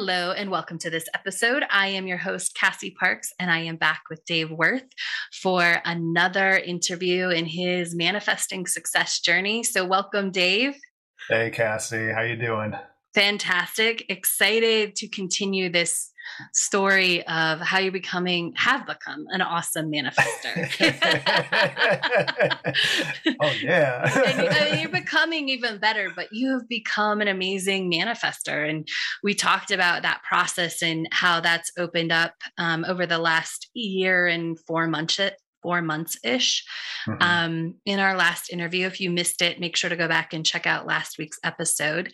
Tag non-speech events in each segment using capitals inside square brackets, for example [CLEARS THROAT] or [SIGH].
Hello, and welcome to this episode. I am your host, Cassie Parks, and I am back with Dave Wirth for another interview in his manifesting success journey. So, welcome, Dave. Hey, Cassie. How you doing? Fantastic. Excited to continue this story of how you're becoming, have become an awesome manifester. [LAUGHS] oh, yeah. [LAUGHS] and, and you're becoming even better, but you have become an amazing manifester. And we talked about that process and how that's opened up um, over the last year and four months four months ish. Mm-hmm. Um, in our last interview, if you missed it, make sure to go back and check out last week's episode.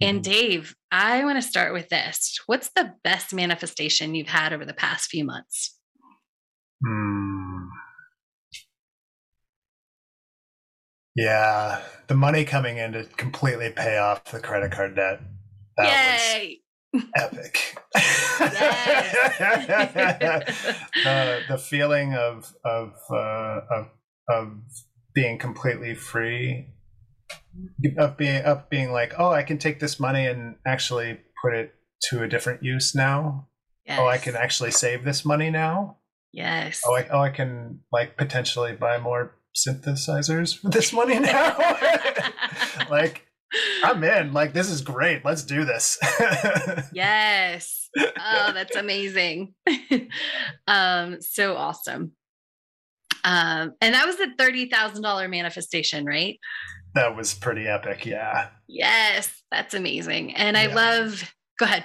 And mm-hmm. Dave, I want to start with this. What's the best manifestation you've had over the past few months? Hmm. Yeah, the money coming in to completely pay off the credit card debt. That Yay! Epic. [LAUGHS] uh, the feeling of of, uh, of of being completely free of being of being like, oh, I can take this money and actually put it to a different use now. Yes. Oh, I can actually save this money now. Yes. Oh, I, oh, I can like potentially buy more synthesizers with this money now. [LAUGHS] [LAUGHS] like, I'm in. Like, this is great. Let's do this. [LAUGHS] yes. Oh, [LAUGHS] that's amazing. [LAUGHS] um, so awesome. Um, and that was thousand dollar manifestation, right? that was pretty epic. Yeah. Yes, that's amazing. And I love. Go ahead.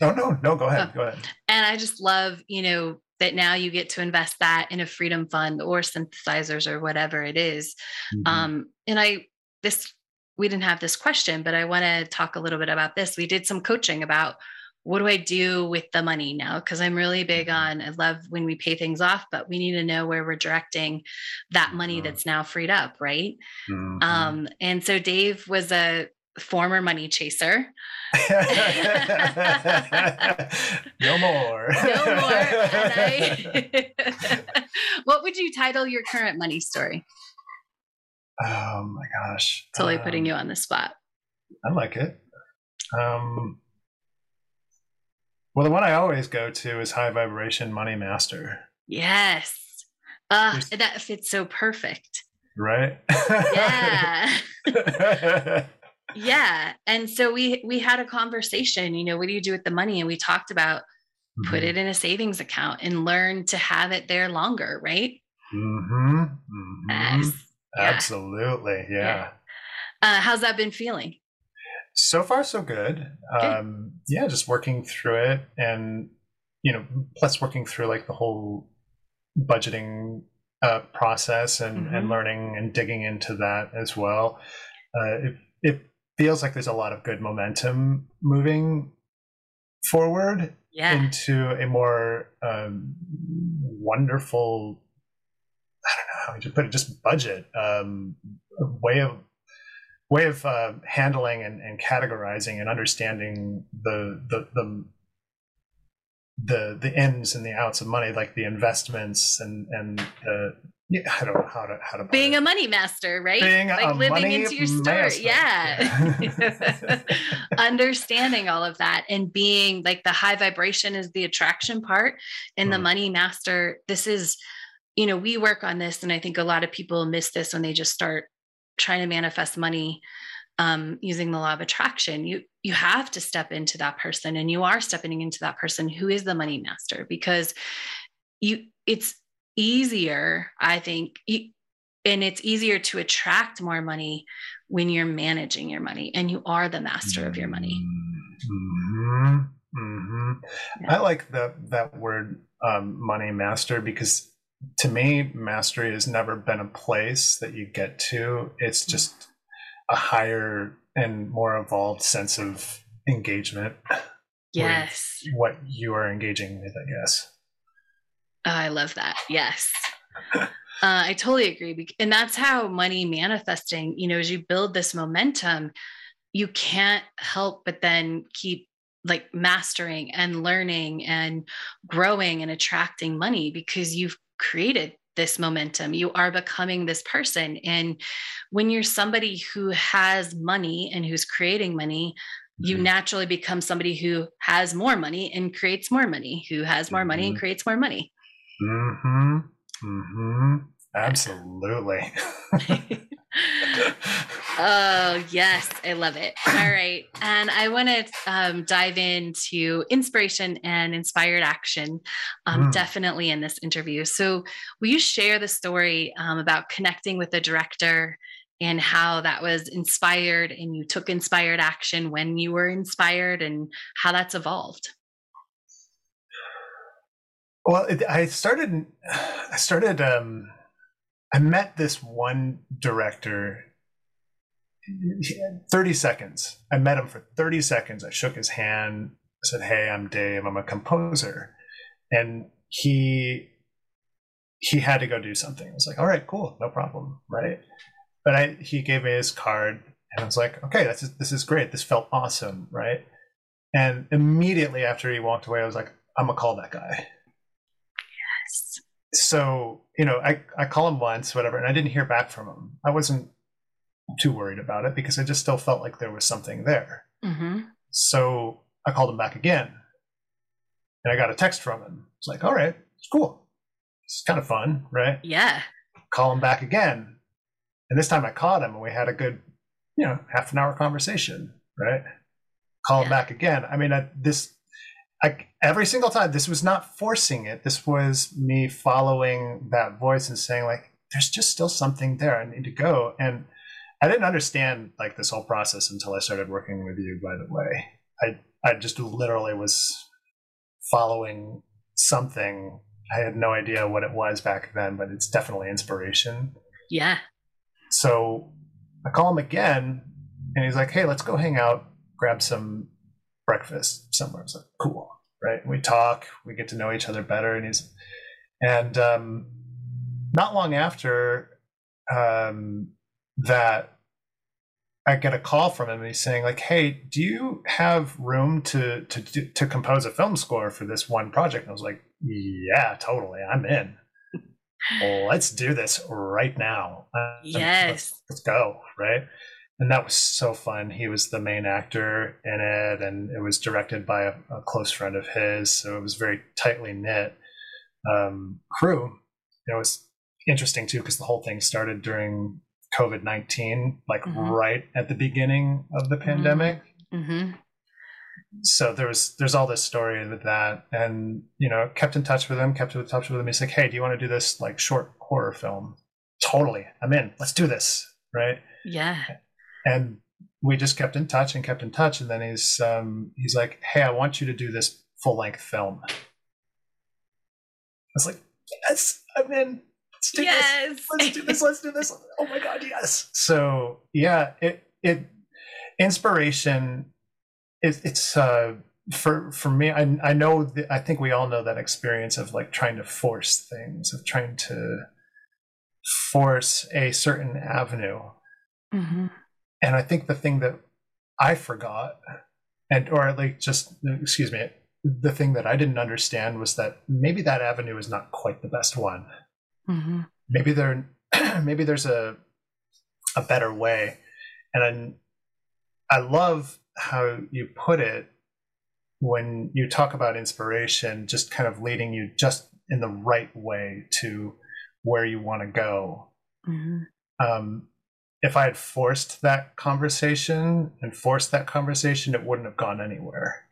No, no, no. Go ahead. Oh. Go ahead. And I just love, you know, that now you get to invest that in a freedom fund or synthesizers or whatever it is. Mm-hmm. Um, and I this we didn't have this question, but I want to talk a little bit about this. We did some coaching about what do I do with the money now? Because I'm really big mm-hmm. on, I love when we pay things off, but we need to know where we're directing that money mm-hmm. that's now freed up, right? Mm-hmm. Um, and so Dave was a former money chaser. [LAUGHS] no more. [LAUGHS] no more. I, [LAUGHS] what would you title your current money story? Oh my gosh. Totally um, putting you on the spot. I like it. Um, well, the one I always go to is High Vibration Money Master. Yes. Uh, that fits so perfect. Right? Yeah. [LAUGHS] yeah. And so we we had a conversation, you know, what do you do with the money? And we talked about mm-hmm. put it in a savings account and learn to have it there longer, right? Mm-hmm. mm-hmm. Yes. Absolutely. Yeah. yeah. Uh, how's that been feeling? So far, so good. Um, yeah, just working through it, and you know, plus working through like the whole budgeting uh, process and, mm-hmm. and learning and digging into that as well. Uh, it, it feels like there's a lot of good momentum moving forward yeah. into a more um, wonderful I don't know how to put it, just budget um, way of way of uh, handling and, and, categorizing and understanding the, the the the the ins and the outs of money, like the investments and and uh, yeah, I don't know how to how to being it. a money master, right? Being like living into your story, yeah. yeah. [LAUGHS] [LAUGHS] Understanding all of that and being like the high vibration is the attraction part, and mm. the money master. This is, you know, we work on this, and I think a lot of people miss this when they just start trying to manifest money um, using the law of attraction you you have to step into that person and you are stepping into that person who is the money master because you it's easier i think and it's easier to attract more money when you're managing your money and you are the master of your money mm-hmm. Mm-hmm. Yeah. i like that that word um, money master because to me, mastery has never been a place that you get to. It's mm-hmm. just a higher and more evolved sense of engagement. Yes. What you are engaging with, I guess. I love that. Yes. uh, I totally agree. And that's how money manifesting, you know, as you build this momentum, you can't help but then keep like mastering and learning and growing and attracting money because you've created this momentum. You are becoming this person. And when you're somebody who has money and who's creating money, you mm-hmm. naturally become somebody who has more money and creates more money, who has more mm-hmm. money and mm-hmm. creates more money. Mm-hmm. Mm-hmm. Absolutely. [LAUGHS] [LAUGHS] oh, yes. I love it. All right. And I want to um, dive into inspiration and inspired action um, mm. definitely in this interview. So, will you share the story um, about connecting with the director and how that was inspired and you took inspired action when you were inspired and how that's evolved? Well, it, I started, I started, um, I met this one director 30 seconds. I met him for 30 seconds. I shook his hand. I said, Hey, I'm Dave. I'm a composer. And he he had to go do something. I was like, all right, cool, no problem. Right. But I he gave me his card and I was like, okay, this is this is great. This felt awesome, right? And immediately after he walked away, I was like, I'm gonna call that guy. Yes so you know I, I call him once whatever and i didn't hear back from him. I wasn't too worried about it because i just still felt like there was something there. Mm-hmm. so i called him back again and i got a text from him. It's like all right it's cool. It's kind of fun right? Yeah. Call him back again and this time i caught him and we had a good you know half an hour conversation right? Call yeah. him back again. I mean I, this I, every single time this was not forcing it. This was me following that voice and saying like there's just still something there i need to go. And i didn't understand like this whole process until i started working with you by the way. I i just literally was following something. I had no idea what it was back then but it's definitely inspiration. Yeah. So i call him again and he's like hey let's go hang out grab some breakfast somewhere. I was like, cool, right? We talk, we get to know each other better, and he's and um, not long after um, that, I get a call from him. And he's saying like, "Hey, do you have room to to to compose a film score for this one project?" And I was like, "Yeah, totally. I'm in. [LAUGHS] let's do this right now. Yes, let's, let's go." Right and that was so fun. He was the main actor in it, and it was directed by a, a close friend of his, so it was very tightly knit um, crew. It was interesting too because the whole thing started during COVID nineteen, like mm-hmm. right at the beginning of the mm-hmm. pandemic. Mm-hmm. So there was there's all this story with that, and you know kept in touch with him, kept in touch with him. He's like, "Hey, do you want to do this like short horror film?" Totally, I'm in. Let's do this, right? Yeah and we just kept in touch and kept in touch. And then he's um, he's like, "Hey, I want you to do this full length film." I was like, "Yes, I'm in. Let's do yes. this. Let's do this. Let's do this. Oh my god, yes!" So yeah, it it inspiration. It, it's uh, for for me. I I know. The, I think we all know that experience of like trying to force things, of trying to force a certain avenue. Mm-hmm and I think the thing that I forgot, and or like just excuse me, the thing that I didn't understand was that maybe that avenue is not quite the best one. Mm-hmm. Maybe there, [CLEARS THROAT] maybe there's a a better way, and I, I love how you put it when you talk about inspiration, just kind of leading you just in the right way to where you want to go. Mm-hmm. Um, if I had forced that conversation and forced that conversation, it wouldn't have gone anywhere.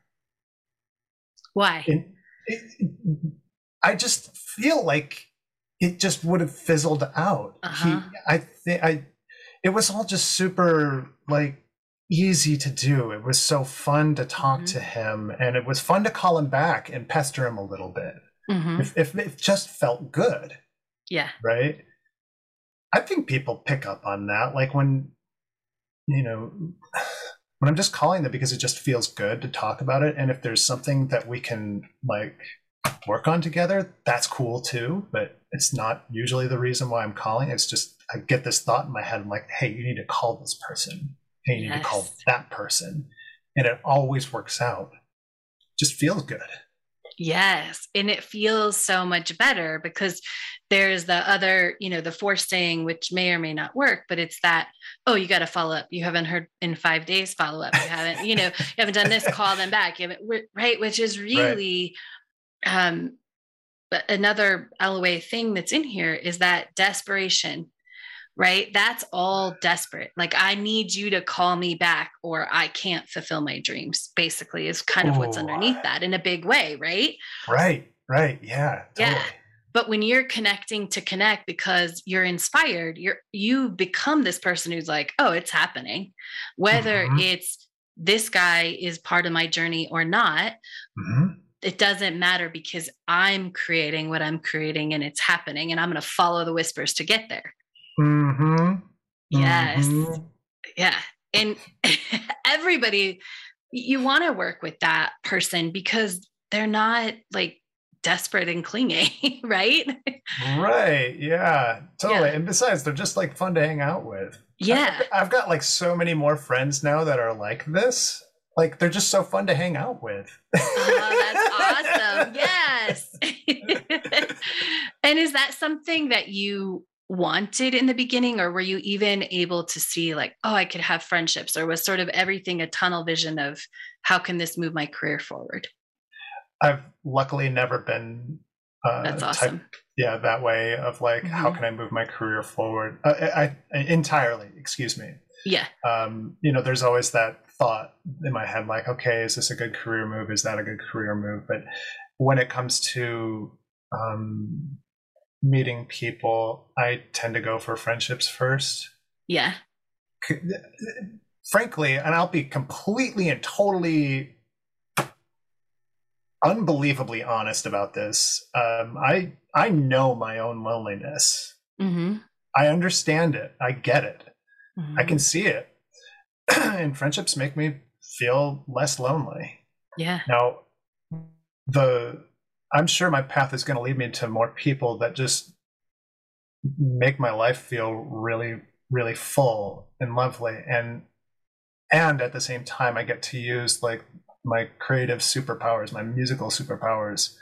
Why? It, it, I just feel like it just would have fizzled out. Uh-huh. He, I think I, it was all just super like easy to do. It was so fun to talk mm-hmm. to him, and it was fun to call him back and pester him a little bit. Mm-hmm. If, if it just felt good. Yeah. Right. I think people pick up on that. Like when, you know, when I'm just calling them because it just feels good to talk about it. And if there's something that we can like work on together, that's cool too. But it's not usually the reason why I'm calling. It's just I get this thought in my head. I'm like, hey, you need to call this person. Hey, you yes. need to call that person. And it always works out. Just feels good. Yes. And it feels so much better because there's the other, you know, the forcing, which may or may not work, but it's that, oh, you got to follow up. You haven't heard in five days, follow up. You haven't, you know, you haven't done this, call them back. You haven't, right. Which is [LAUGHS] really, right. um, another LOA thing that's in here is that desperation right? That's all desperate. Like, I need you to call me back or I can't fulfill my dreams, basically, is kind of Ooh. what's underneath that in a big way, right? Right, right. Yeah. Totally. Yeah. But when you're connecting to connect because you're inspired, you're you become this person who's like, oh, it's happening. Whether mm-hmm. it's this guy is part of my journey or not, mm-hmm. it doesn't matter because I'm creating what I'm creating and it's happening and I'm going to follow the whispers to get there. Mm-hmm. Yes. Mm-hmm. Yeah. And [LAUGHS] everybody, you want to work with that person because they're not like desperate and clingy, [LAUGHS] right? Right. Yeah. Totally. Yeah. And besides, they're just like fun to hang out with. Yeah. I've, I've, got like so many more friends now that are like this. Like they're just so fun to hang out with. oh, that's [LAUGHS] awesome. Yes. [LAUGHS] and is that something that you wanted in the beginning or were you even able to see like oh i could have friendships or was sort of everything a tunnel vision of how can this move my career forward i've luckily never been uh, that's awesome type, yeah that way of like mm-hmm. how can i move my career forward uh, I, I, entirely excuse me yeah um you know there's always that thought in my head like okay is this a good career move is that a good career move but when it comes to um meeting people, I tend to go for friendships first. Yeah. Frankly, and I'll be completely and totally unbelievably honest about this. Um, I I know my own loneliness. Mm-hmm. I understand it. I get it. Mm-hmm. I can see it. [CLEARS THROAT] and friendships make me feel less lonely. Yeah. Now, the I'm sure my path is going to lead me to more people that just make my life feel really, really full and lovely. And and at the same time, I get to use like my creative superpowers, my musical superpowers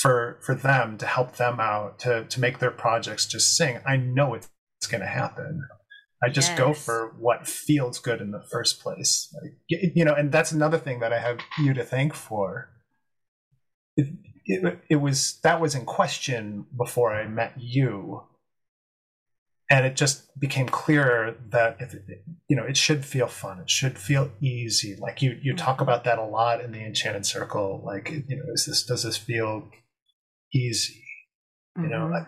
for for them to help them out to to make their projects just sing. I know it's, it's going to happen. I just yes. go for what feels good in the first place. Like, you know, and that's another thing that I have you to thank for. It, it, it was that was in question before I met you, and it just became clearer that if it, you know it should feel fun, it should feel easy. Like you you talk about that a lot in the Enchanted Circle. Like you know, is this does this feel easy? Mm-hmm. You know, mm-hmm.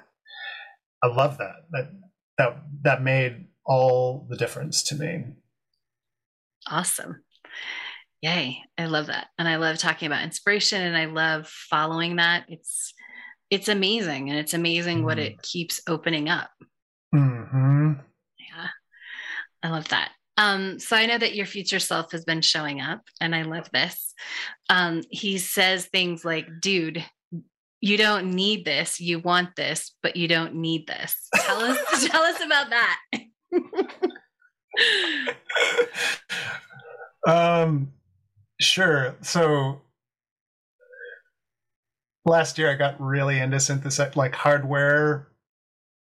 I, love that. That that that made all the difference to me. Awesome. Yay. I love that. And I love talking about inspiration and I love following that. It's it's amazing and it's amazing mm. what it keeps opening up. Mm-hmm. Yeah. I love that. Um, so I know that your future self has been showing up and I love this. Um, he says things like, dude, you don't need this, you want this, but you don't need this. Tell us [LAUGHS] tell us about that. [LAUGHS] um Sure. So last year I got really into synthesize like hardware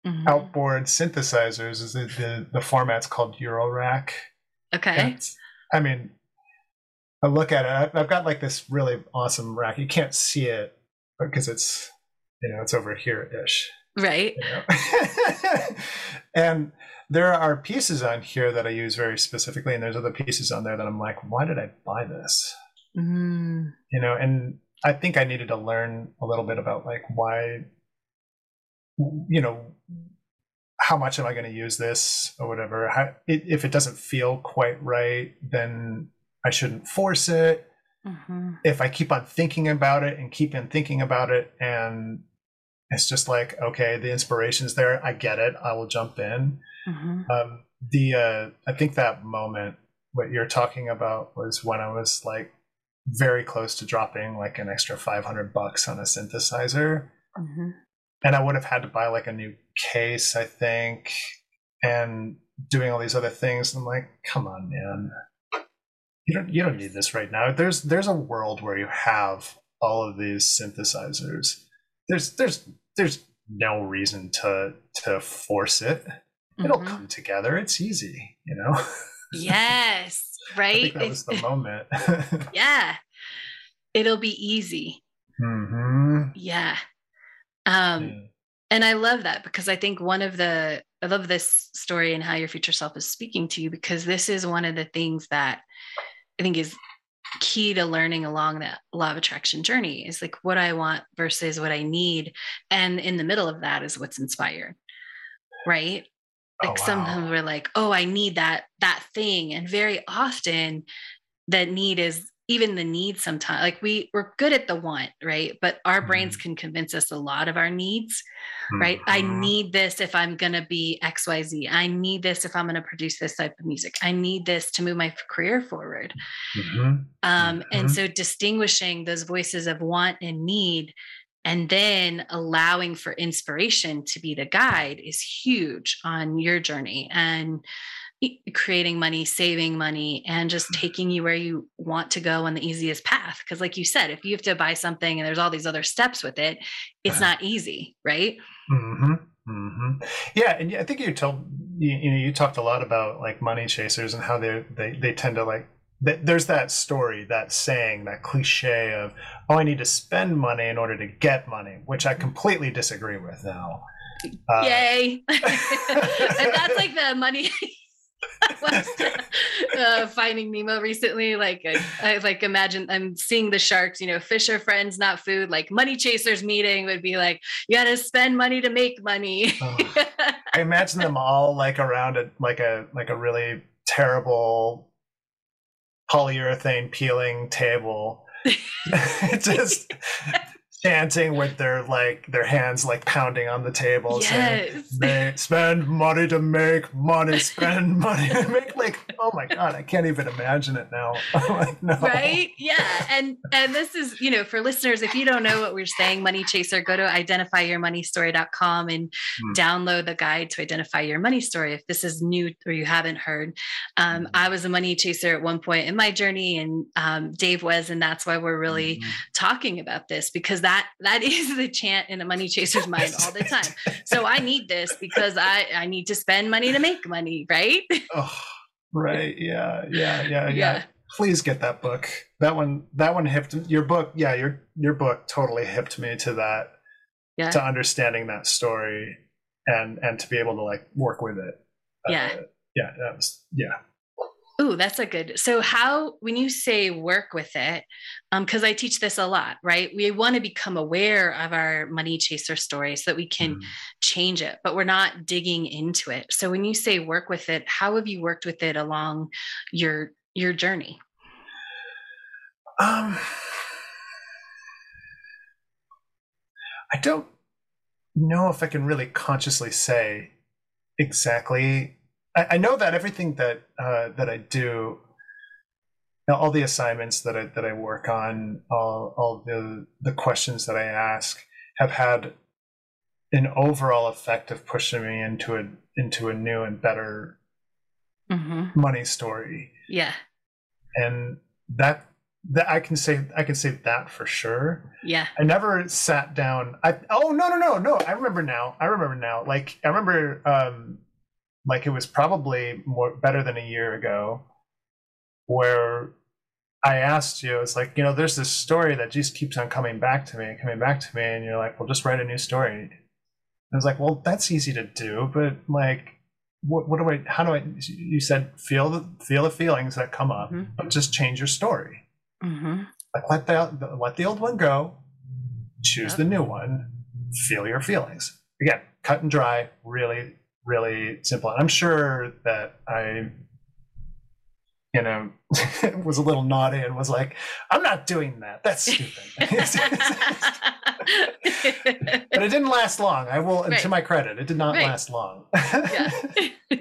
mm-hmm. outboard synthesizers. Is the, the the format's called Eurorack. Okay. I mean, I look at it. I've got like this really awesome rack. You can't see it because it's you know it's over here ish. Right. You know? [LAUGHS] and there are pieces on here that I use very specifically, and there's other pieces on there that I'm like, why did I buy this? Mm. You know, and I think I needed to learn a little bit about like why, you know, how much am I going to use this or whatever. How, it, if it doesn't feel quite right, then I shouldn't force it. Mm-hmm. If I keep on thinking about it and keep on thinking about it, and it's just like, okay, the inspiration's there. I get it. I will jump in. Mm-hmm. Um, the uh, I think that moment what you're talking about was when I was like very close to dropping like an extra 500 bucks on a synthesizer. Mm-hmm. And I would have had to buy like a new case, I think, and doing all these other things. I'm like, come on, man. You don't you don't need this right now. There's there's a world where you have all of these synthesizers. There's there's there's no reason to to force it. It'll mm-hmm. come together. It's easy, you know. Yes, [LAUGHS] right. that was the moment. [LAUGHS] yeah, it'll be easy. [LAUGHS] Mm-hmm. Yeah. Um, yeah. and I love that because I think one of the I love this story and how your future self is speaking to you because this is one of the things that I think is key to learning along that law of attraction journey is like what I want versus what I need. And in the middle of that is what's inspired. Right. Like oh, wow. sometimes we're like, oh, I need that, that thing. And very often that need is even the need sometimes like we we're good at the want right but our mm-hmm. brains can convince us a lot of our needs mm-hmm. right i need this if i'm going to be xyz i need this if i'm going to produce this type of music i need this to move my career forward mm-hmm. Um, and mm-hmm. so distinguishing those voices of want and need and then allowing for inspiration to be the guide is huge on your journey and creating money, saving money, and just mm. taking you where you want to go on the easiest path. Because, like you said, if you have to buy something and there's all these other steps with it, it's not easy, right? Mm-hmm. Mm-hmm. Yeah, and I think you told you, you know you talked a lot about like money chasers and how they they they tend to like there's that story, that saying, that cliche of, oh, I need to spend money in order to get money, which I completely disagree with now. Uh, Yay. [LAUGHS] [LAUGHS] and that's like the money. [LAUGHS] [LAUGHS] uh, Finding Nemo recently. Like I, I, like imagine I'm seeing the sharks. You know, fish are friends, not food. Like money chasers meeting would be like, you got to spend money to make money. oh. [LAUGHS] I imagine them all like around a like a like a really terrible polyurethane peeling table. [LAUGHS] It just chanting with their like their hands like pounding on the table yes. [LAUGHS] saying spend money to make money spend [LAUGHS] money to make like oh my god i can't even imagine it now [LAUGHS] like, no. right yeah and and this is you know for listeners if you don't know what we're saying money chaser go to identifyyourmoneystory.com and mm. download the guide to identify your money story if this is new or you haven't heard um, mm. i was a money chaser at one point in my journey and um, dave was and that's why we're really mm. talking about this because that that [LAUGHS] is the chant in a money chaser's mind all the time. So I need this because I I need to spend money to make money, right? Oh, right. Yeah. Yeah. Yeah. Yeah. yeah. Please get that book. That one. That one hipped your book. Yeah. Your your book totally hipped me to that. Yeah. To understanding that story and and to be able to like work with it. Yeah. Uh, yeah. That was yeah. Ooh, that's a good. So, how when you say work with it, because um, I teach this a lot, right? We want to become aware of our money chaser story so that we can mm. change it, but we're not digging into it. So, when you say work with it, how have you worked with it along your your journey? Um, I don't know if I can really consciously say exactly I, I know that everything that uh, that I do, all the assignments that I that I work on, all all the the questions that I ask have had an overall effect of pushing me into a into a new and better mm-hmm. money story. Yeah, and that that I can say I can say that for sure. Yeah. I never sat down. I oh no no no no. I remember now. I remember now. Like I remember um like it was probably more better than a year ago where I asked you, it's like, you know, there's this story that just keeps on coming back to me, coming back to me, and you're like, well, just write a new story. And I was like, well, that's easy to do, but like, what, what do I? How do I? You said feel the feel the feelings that come up, mm-hmm. but just change your story. Mm-hmm. Like let the let the old one go, choose yep. the new one, feel your feelings. Again, cut and dry, really really simple. I'm sure that I, you know, [LAUGHS] was a little naughty and was like, I'm not doing that. That's stupid. [LAUGHS] but it didn't last long. I will, right. to my credit, it did not right. last long. yeah. [LAUGHS]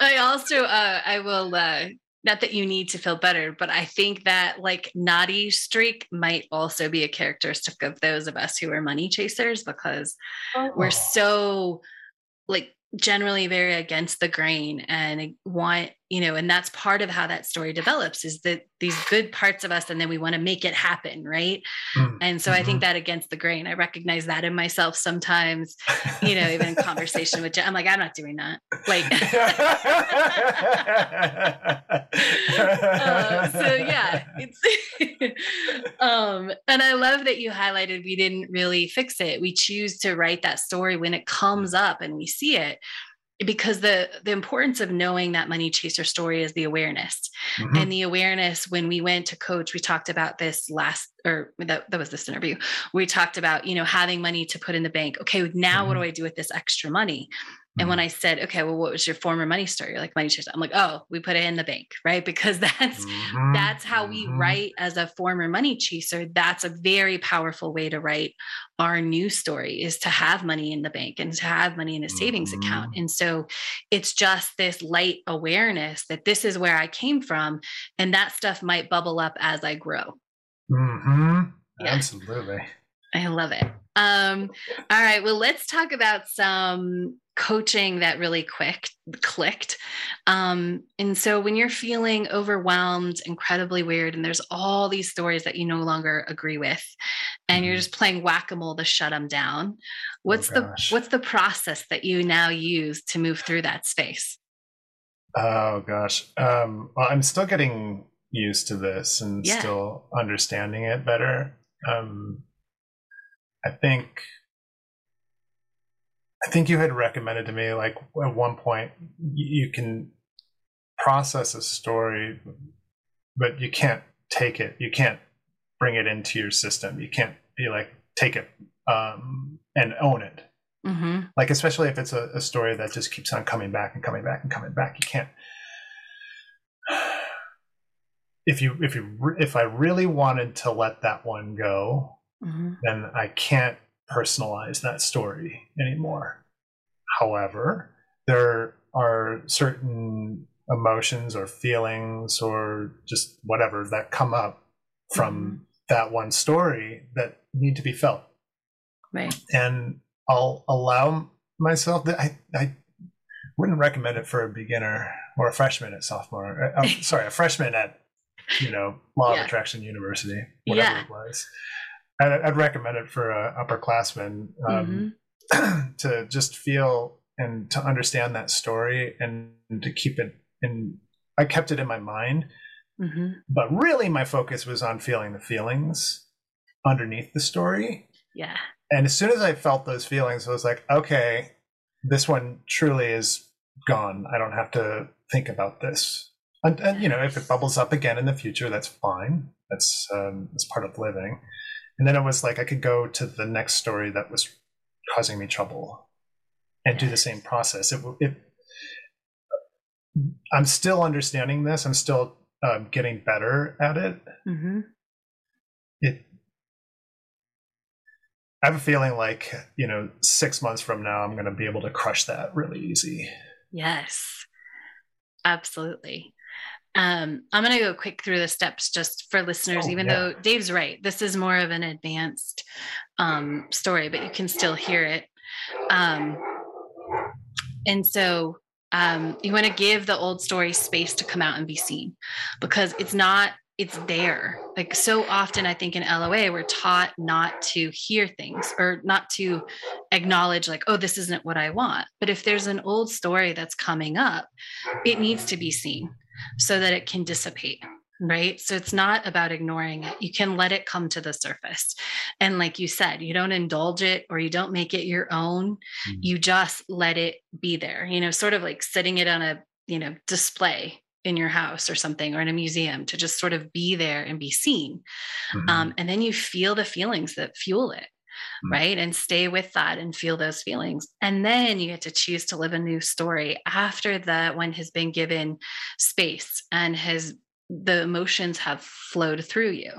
I also, uh, I will, uh, not that you need to feel better, but I think that like naughty streak might also be a characteristic of those of us who are money chasers because oh. we're so like generally very against the grain and want you know and that's part of how that story develops is that these good parts of us and then we want to make it happen right mm-hmm. and so i think mm-hmm. that against the grain i recognize that in myself sometimes you know even in [LAUGHS] conversation with Jen, i'm like i'm not doing that like [LAUGHS] [LAUGHS] uh, so yeah it's um and i love that you highlighted we didn't really fix it. We choose to write that story when it comes up and we see it because the the importance of knowing that money chaser story is the awareness. Mm-hmm. and the awareness when we went to coach we talked about this last or that, that was this interview. We talked about you know having money to put in the bank. Okay now mm-hmm. what do i do with this extra money and when mm-hmm. I said, okay, well, what was your former money story? You're like money chaser. I'm like, oh, we put it in the bank, [LAUGHS] right? Because that's mm-hmm. that's how we mm-hmm. write as a former money chaser. That's a very powerful way to write our new story is to have money in the bank and to have money in a savings mm-hmm. account. And so it's just this light awareness that this is where I came from. And that stuff might bubble up as I grow. Mm-hmm. Yeah. Absolutely. I love it. Um, all right. Well, let's talk about some coaching that really quick clicked. Um, and so when you're feeling overwhelmed, incredibly weird, and there's all these stories that you no longer agree with, and you're mm-hmm. just playing whack-a-mole to shut them down, what's oh, the what's the process that you now use to move through that space? Oh gosh. Um, well, I'm still getting used to this and yeah. still understanding it better. Um, I think I think you had recommended to me like at one point you can process a story, but you can't take it. You can't bring it into your system. You can't be like take it um, and own it. Mm-hmm. Like especially if it's a, a story that just keeps on coming back and coming back and coming back. You can't. [SIGHS] If you if you if I really wanted to let that one go, mm-hmm. then I can't personalize that story anymore. However, there are certain emotions or feelings or just whatever that come up from mm-hmm. that one story that need to be felt. Right. And I'll allow myself that I, I wouldn't recommend it for a beginner or a freshman at sophomore. Uh, oh, [LAUGHS] sorry, a freshman at you know Law yeah. of Attraction University, whatever yeah. it was. I'd, I'd recommend it for a upperclassman um, mm-hmm. [CLEARS THROAT] to just feel and to understand that story and to keep it in. I kept it in my mind, mm-hmm. but really my focus was on feeling the feelings underneath the story. Yeah. And as soon as I felt those feelings, I was like, okay, this one truly is gone. I don't have to think about this. And, and you know, if it bubbles up again in the future, that's fine. That's um, that's part of living. And then it was like I could go to the next story that was causing me trouble and do the same process. It, it I'm still understanding this. I'm still um, getting better at it. Mm-hmm. It. I have a feeling like you know, six months from now, I'm going to be able to crush that really easy. Yes, absolutely. Um, I'm going to go quick through the steps just for listeners, oh, even yeah. though Dave's right. This is more of an advanced um, story, but you can still hear it. Um, and so um, you want to give the old story space to come out and be seen because it's not it's there. Like so often, I think in LOA, we're taught not to hear things or not to acknowledge, like, oh, this isn't what I want. But if there's an old story that's coming up, it needs to be seen so that it can dissipate right? So it's not about ignoring it. You can let it come to the surface. And like you said, you don't indulge it or you don't make it your own. Mm-hmm. You just let it be there, you know, sort of like sitting it on a, you know, display in your house or something or in a museum to just sort of be there and be seen. Mm-hmm. Um, and then you feel the feelings that fuel it. Mm. right? And stay with that and feel those feelings. And then you get to choose to live a new story after that one has been given space and has the emotions have flowed through you.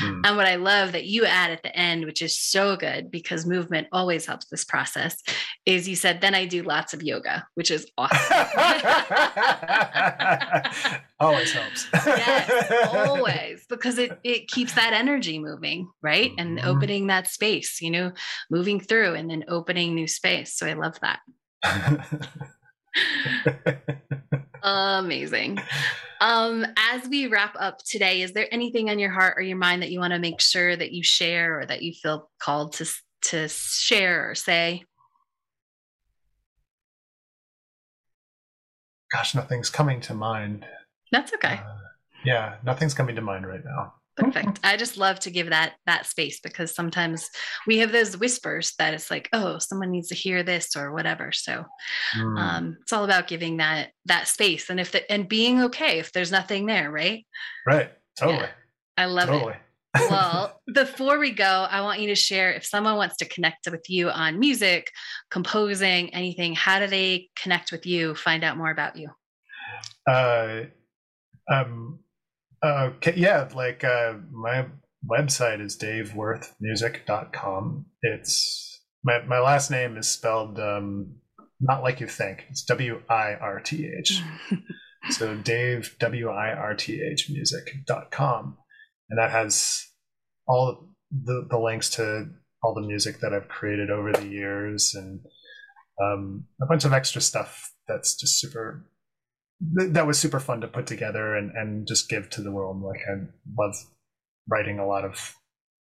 Mm. And what I love that you add at the end, which is so good because movement always helps this process, is you said, then I do lots of yoga, which is awesome. [LAUGHS] always helps. yes, always, [LAUGHS] because it, it keeps that energy moving, right? And mm-hmm. opening that space, you know, moving through and then opening new space. So I love that. [LAUGHS] Amazing. Um, as we wrap up today, is there anything on your heart or your mind that you want to make sure that you share or that you feel called to to share or say? Gosh, nothing's coming to mind. That's okay. Uh, yeah, nothing's coming to mind right now. Perfect. I just love to give that that space because sometimes we have those whispers that it's like, oh, someone needs to hear this or whatever. So mm. um, it's all about giving that that space and if the, and being okay if there's nothing there, right? Right. Totally. Yeah. I love it. totally. it. well, [LAUGHS] before we go, I want you to share if someone wants to connect with you on music, composing, anything, how do they connect with you, find out more about you? Uh, um, uh, yeah, like uh, my website is davewirthmusic.com. It's my, my last name is spelled um, not like you think. It's W I R T H. [LAUGHS] so Dave W I R T H music.com. And that has all the, the links to all the music that I've created over the years and um, a bunch of extra stuff that's just super that was super fun to put together and, and just give to the world. Like I love writing a lot of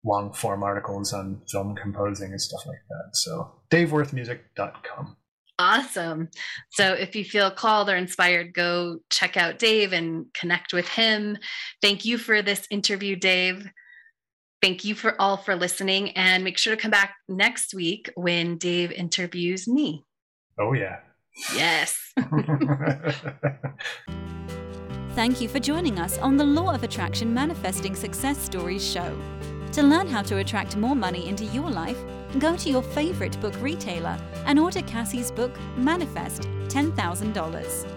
long form articles on film composing and stuff like that. So davewirthmusic.com. Awesome. So if you feel called or inspired, go check out Dave and connect with him. Thank you for this interview, Dave. Thank you for all for listening and make sure to come back next week when Dave interviews me. Oh yeah. Yes. [LAUGHS] Thank you for joining us on the Law of Attraction Manifesting Success Stories show. To learn how to attract more money into your life, go to your favorite book retailer and order Cassie's book, Manifest $10,000.